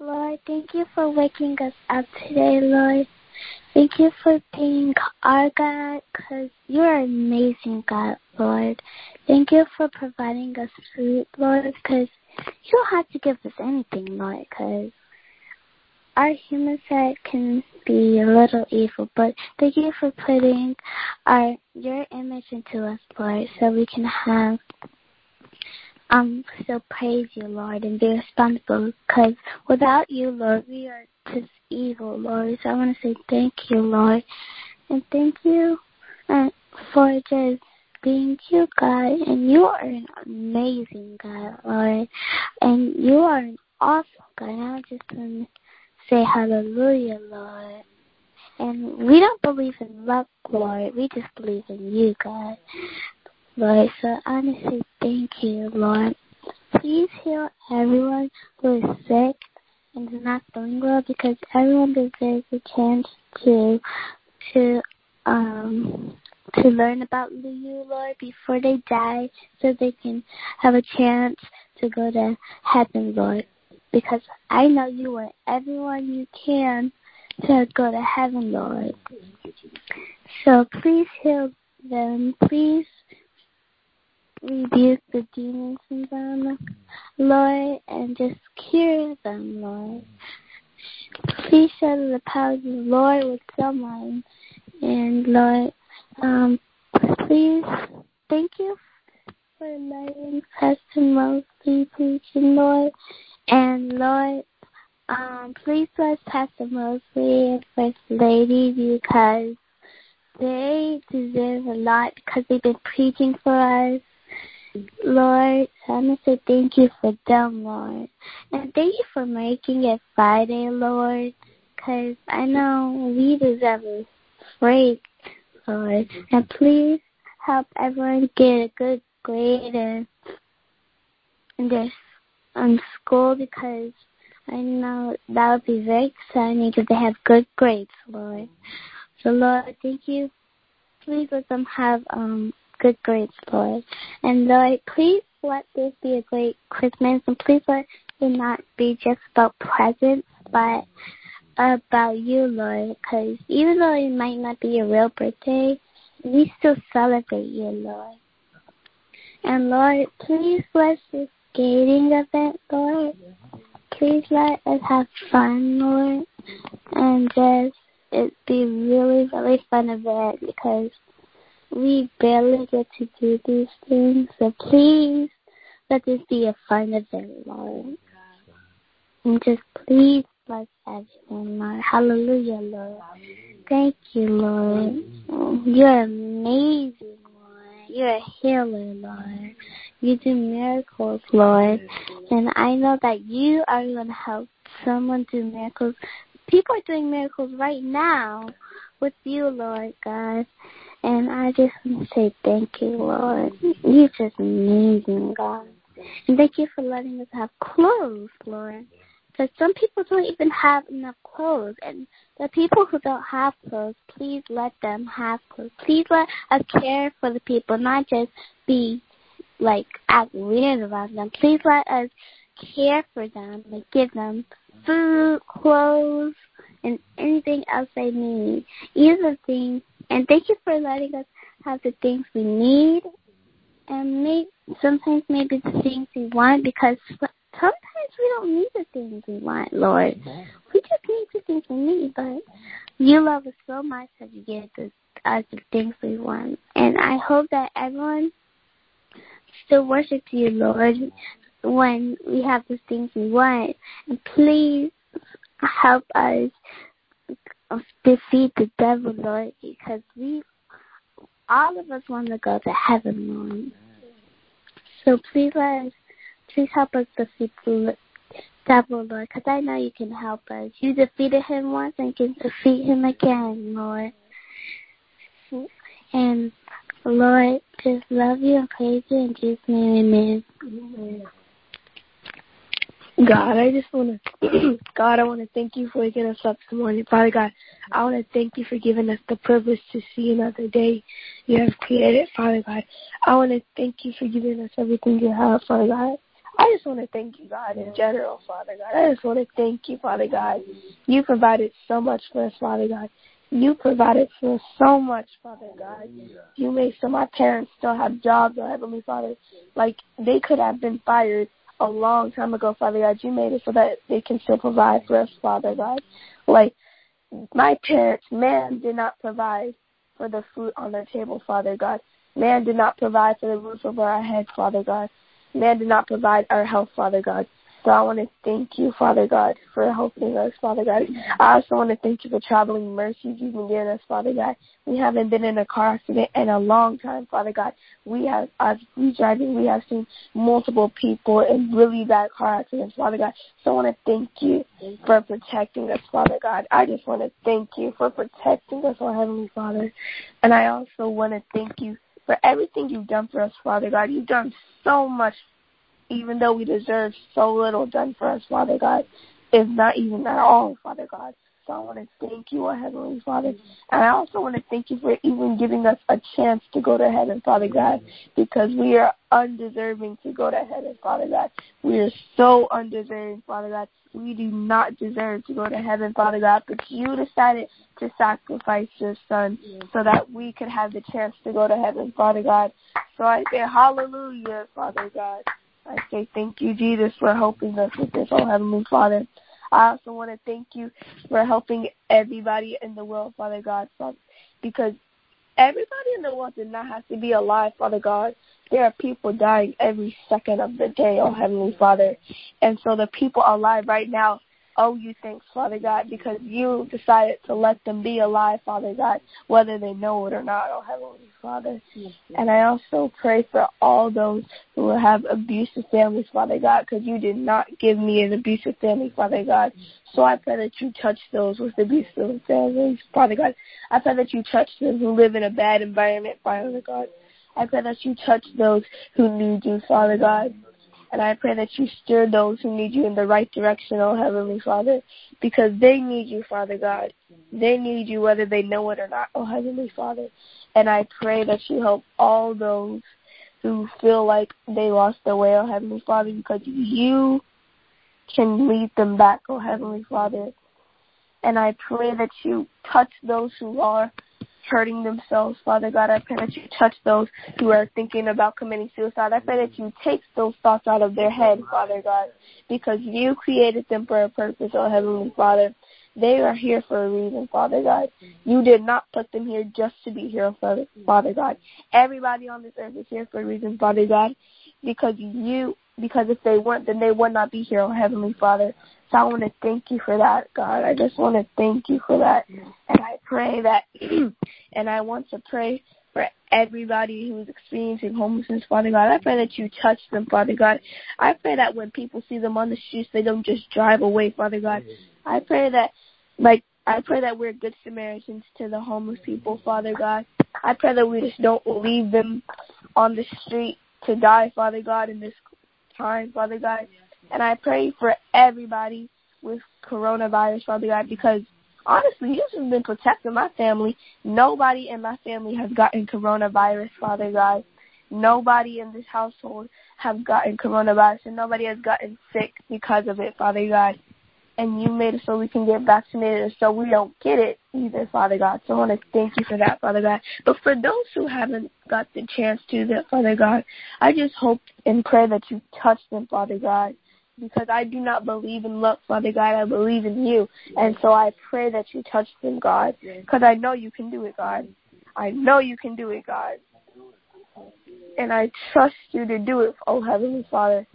Lord, thank you for waking us up today, Lord. Thank you for being our God, because you're amazing God, Lord. Thank you for providing us food, Lord, because you don't have to give us anything, Lord, because our human side can be a little evil, but thank you for putting our your image into us, Lord, so we can have um still praise you, Lord, and be responsible. Because without you, Lord, we are just evil, Lord. So I want to say thank you, Lord, and thank you uh, for just being you, God. And you are an amazing God, Lord, and you are an awesome God. And I just want to say hallelujah, Lord. And we don't believe in luck, Lord. We just believe in you, God. Lord, so honestly, thank you, Lord. Please heal everyone who is sick and is not feeling well because everyone deserves a chance to to um to learn about you, Lord, before they die so they can have a chance to go to heaven, Lord. Because I know you want everyone you can to go to heaven, Lord. So please heal them. Please rebuke the demons in them, Lord, and just cure them, Lord. Please show the power of the Lord with someone. And Lord, um, please, thank you for letting Pastor Mosley preach, Lord. And Lord, um, please bless Pastor Mosley and First Lady because they deserve a lot because they've been preaching for us. Lord, I want to say thank you for them, Lord. And thank you for making it Friday, Lord, because I know we deserve a break, Lord. And please help everyone get a good grade in, in their um, school because I know that would be very exciting if they have good grades, Lord. So, Lord, thank you. Please let them have um good grades, Lord. And Lord, please let this be a great Christmas, and please let it not be just about presents, but about you, Lord. Because even though it might not be your real birthday, we still celebrate you, Lord. And Lord, please bless this skating event, Lord. Please let us have fun, Lord, and just it be really, really fun event because we barely get to do these things. So please let this be a fun event, Lord. And just please bless everyone, Lord. Hallelujah, Lord. Thank you, Lord. You're amazing, Lord. You're a healer, Lord. You do miracles, Lord. And I know that you are going to help someone do miracles. People are doing miracles right now with you, Lord God. And I just want to say thank you, Lord. You're just amazing, God. And thank you for letting us have clothes, Lord. Because some people don't even have enough clothes. And the people who don't have clothes, please let them have clothes. Please let us care for the people, not just be like act weird about them. Please let us care for them, and give them food, clothes, and anything else they need. Either things and thank you for letting us have the things we need and maybe sometimes maybe the things we want because sometimes we don't need the things we want, Lord. We just need the things we need, but you love us so much that you give us, us the things we want. And I hope that everyone still worships you, Lord, when we have the things we want. And please help us defeat the devil, Lord, because we, all of us want to go to heaven, Lord. So please let us, please help us defeat the devil, Lord, because I know you can help us. You defeated him once and can defeat him again, Lord. And Lord, just love you and praise you in Jesus' name, amen. God, I just want to, God, I want to thank you for waking us up this morning. Father God, I want to thank you for giving us the privilege to see another day you have created, Father God. I want to thank you for giving us everything you have, Father God. I just want to thank you, God, in general, Father God. I just want to thank you, Father God. You provided so much for us, Father God. You provided for us so much, Father God. You made so my parents still have jobs, oh Heavenly Father. Like they could have been fired a long time ago, Father God. You made it so that they can still provide for us, Father God. Like my parents, man did not provide for the food on their table, Father God. Man did not provide for the roof over our head, Father God. Man did not provide our health, Father God. So I want to thank you, Father God, for helping us, Father God. I also want to thank you for traveling mercies you've been giving us, Father God. We haven't been in a car accident in a long time, Father God. We have, as we driving, we have seen multiple people in really bad car accidents, Father God. So I want to thank you for protecting us, Father God. I just want to thank you for protecting us, oh Heavenly Father. And I also want to thank you for everything you've done for us, Father God. You've done so much even though we deserve so little done for us, Father God, if not even at all, Father God. So I want to thank you, our Heavenly Father. And I also want to thank you for even giving us a chance to go to heaven, Father God, because we are undeserving to go to heaven, Father God. We are so undeserving, Father God. We do not deserve to go to heaven, Father God, but you decided to sacrifice your son so that we could have the chance to go to heaven, Father God. So I say hallelujah, Father God. I say thank you, Jesus, for helping us with this, oh Heavenly Father. I also want to thank you for helping everybody in the world, Father God, because everybody in the world did not have to be alive, Father God. There are people dying every second of the day, oh Heavenly Father. And so the people alive right now owe you thanks, Father God, because you decided to let them be alive, Father God, whether they know it or not, oh Heavenly Father. And I also pray for all those who have abusive families, Father God, because you did not give me an abusive family, Father God. So I pray that you touch those with abusive families, Father God. I pray that you touch them who live in a bad environment, Father God. I pray that you touch those who need you, Father God. And I pray that you steer those who need you in the right direction, oh Heavenly Father, because they need you, Father God. They need you whether they know it or not, oh Heavenly Father. And I pray that you help all those who feel like they lost their way, oh Heavenly Father, because you can lead them back, oh Heavenly Father. And I pray that you touch those who are hurting themselves. Father God, I pray that you touch those who are thinking about committing suicide. I pray that you take those thoughts out of their head, Father God, because you created them for a purpose, oh Heavenly Father. They are here for a reason, Father God. You did not put them here just to be here, Father God. Everybody on this earth is here for a reason, Father God, because you, because if they weren't, then they would not be here, oh Heavenly Father. So I want to thank you for that, God. I just want to thank you for that. And I pray that, and I want to pray for everybody who is experiencing homelessness, Father God. I pray that you touch them, Father God. I pray that when people see them on the streets, they don't just drive away, Father God. I pray that, like, I pray that we're good Samaritans to the homeless people, Father God. I pray that we just don't leave them on the street to die, Father God, in this time, Father God. And I pray for everybody with coronavirus, Father God, because honestly, you have been protecting my family. Nobody in my family has gotten coronavirus, Father God. Nobody in this household have gotten coronavirus, and nobody has gotten sick because of it, Father God and you made it so we can get vaccinated so we don't get it either, Father God. So I want to thank you for that, Father God. But for those who haven't got the chance to that, Father God, I just hope and pray that you touch them, Father God. Because I do not believe in luck, Father God. I believe in you. And so I pray that you touch them, God. Because I know you can do it, God. I know you can do it, God. And I trust you to do it, oh Heavenly Father.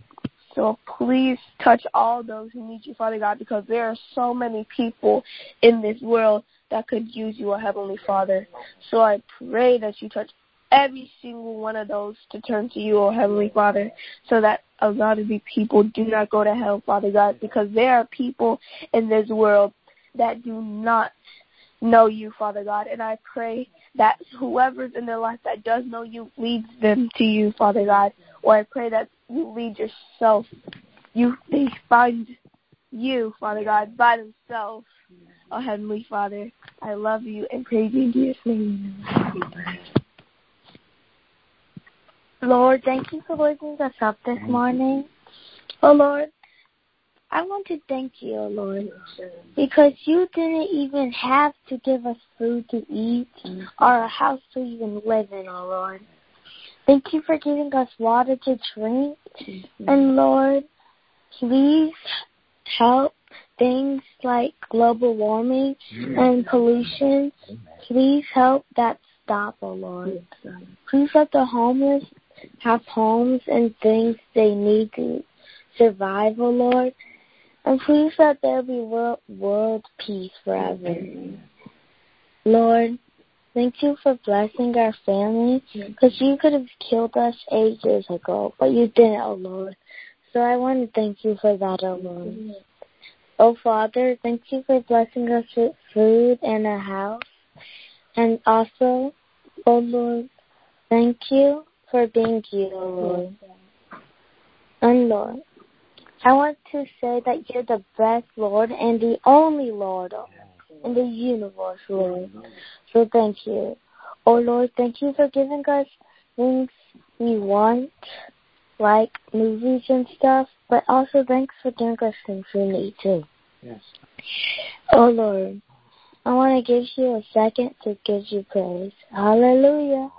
So please touch all those who need you, Father God, because there are so many people in this world that could use you, a Heavenly Father. So I pray that you touch every single one of those to turn to you, O Heavenly Father, so that a lot of these people do not go to hell, Father God, because there are people in this world that do not know you, Father God. And I pray that whoever's in their life that does know you leads them to you, Father God. Or I pray that you lead yourself. You they find you, Father God, by themselves. Oh Heavenly Father, I love you and praise you in Jesus' name. Lord, thank you for waking us up this morning. Oh Lord, I want to thank you, oh Lord, because you didn't even have to give us food to eat or a house to even live in, oh Lord. Thank you for giving us water to drink. And Lord, please help things like global warming and pollution. Please help that stop, oh Lord. Please let the homeless have homes and things they need to survive, oh Lord. And please let there will be world, world peace forever. Lord, thank you for blessing our family because you could have killed us ages ago, but you didn't, oh Lord. So I want to thank you for that, oh Lord. Oh Father, thank you for blessing us with food and a house. And also, oh Lord, thank you for being you, Lord. And Lord, I want to say that you're the best Lord and the only Lord in the universe, Lord. So thank you. Oh Lord, thank you for giving us things we want, like movies and stuff, but also thanks for giving us things we need too. Yes. Oh Lord, I want to give you a second to give you praise. Hallelujah.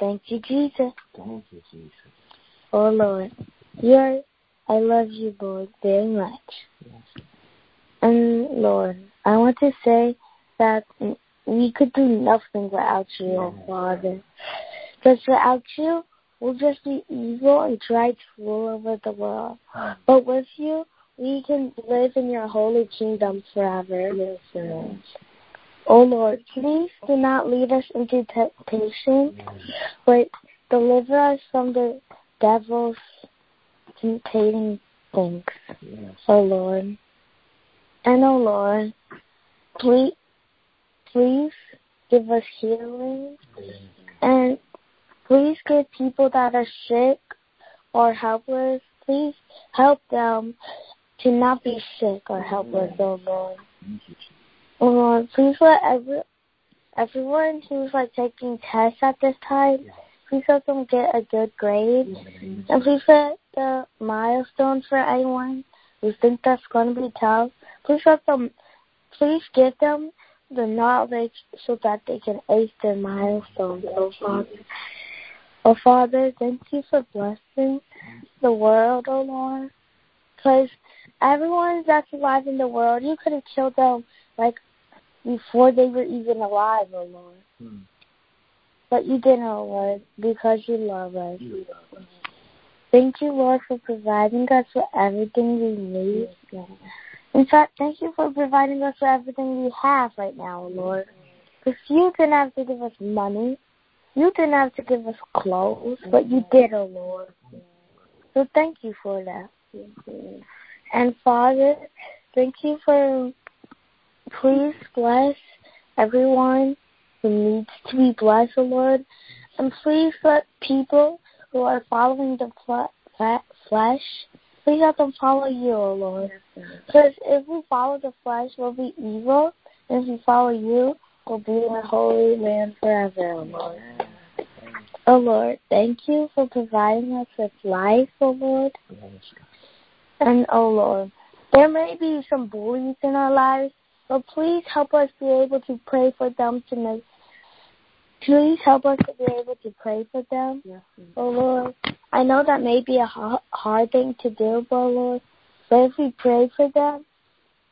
Thank you, Jesus. Thank you, Jesus. Oh Lord, you're, I love you, Lord, very much. Yes. And Lord, I want to say that we could do nothing without you, oh Father. Because without you, we'll just be evil and try to rule over the world. Mm. But with you, we can live in your holy kingdom forever. Yes, Oh Lord, please do not lead us into temptation, but deliver us from the devil's tempting things. Yes. Oh Lord. And oh Lord, please, please give us healing and please give people that are sick or helpless, please help them to not be sick or helpless, oh Lord. Oh Lord, please let every, everyone who's like taking tests at this time, please let them get a good grade. And please set the milestone for anyone who thinks that's going to be tough. Please let them, please give them the knowledge so that they can ace their milestones, oh Father. Oh Father, thank you for blessing the world, oh Lord. Because everyone that's alive in the world, you could have killed them like before they were even alive, oh Lord. Hmm. But you didn't, oh Lord, because you love us. You love us. Thank you, Lord, for providing us with everything we need. In fact, thank you for providing us with everything we have right now, Lord. Because you didn't have to give us money. You didn't have to give us clothes, but you did, oh Lord. So thank you for that. And Father, thank you for please bless everyone who needs to be blessed, O Lord. And please let people who are following the fle- fle- flesh, please let them follow you, O Lord. Because if we follow the flesh, we'll be evil. And if we follow you, we'll be in the holy land forever, O Lord. Oh Lord, thank you for providing us with life, O Lord. And O Lord, there may be some bullies in our lives, but please help us be able to pray for them to make. Please help us to be able to pray for them, oh Lord. I know that may be a hard thing to do, but oh, Lord, but if we pray for them,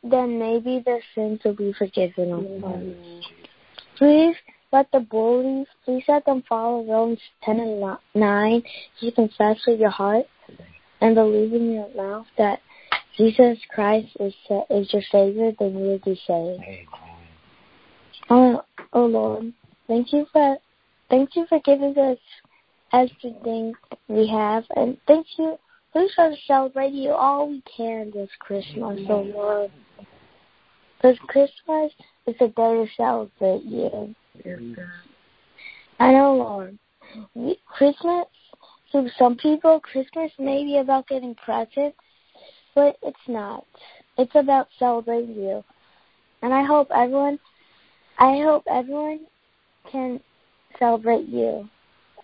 then maybe their sins will be forgiven, oh Lord. Please let the bullies, please let them follow Romans 10 and 9. If you confess with your heart and believe in your mouth that Jesus Christ is, is your Savior, then you will be saved. Amen. Oh, oh Lord, thank you for, thank you for giving us everything we have, and thank you. Let us celebrate you all we can this Christmas, oh Lord. Because Christmas is a day to celebrate you. I know, Lord. We, Christmas, to some people, Christmas may be about getting presents, but it's not. It's about celebrating you. And I hope everyone, I hope everyone can celebrate you.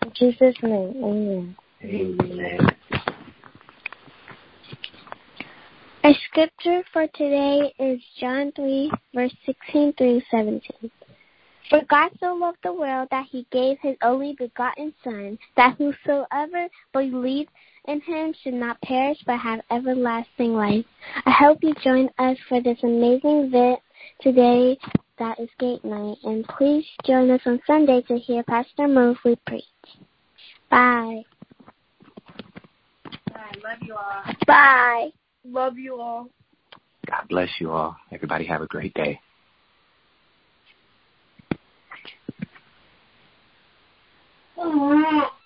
In Jesus' name, amen. Amen. Our scripture for today is John 3, verse 16 through 17. For God so loved the world that he gave his only begotten Son, that whosoever believes in him should not perish but have everlasting life. I hope you join us for this amazing event today that is Skate Night, and please join us on Sunday to hear Pastor Mosley preach. Bye. Bye. Love you all. Bye. Love you all. God bless you all. Everybody have a great day. Oh,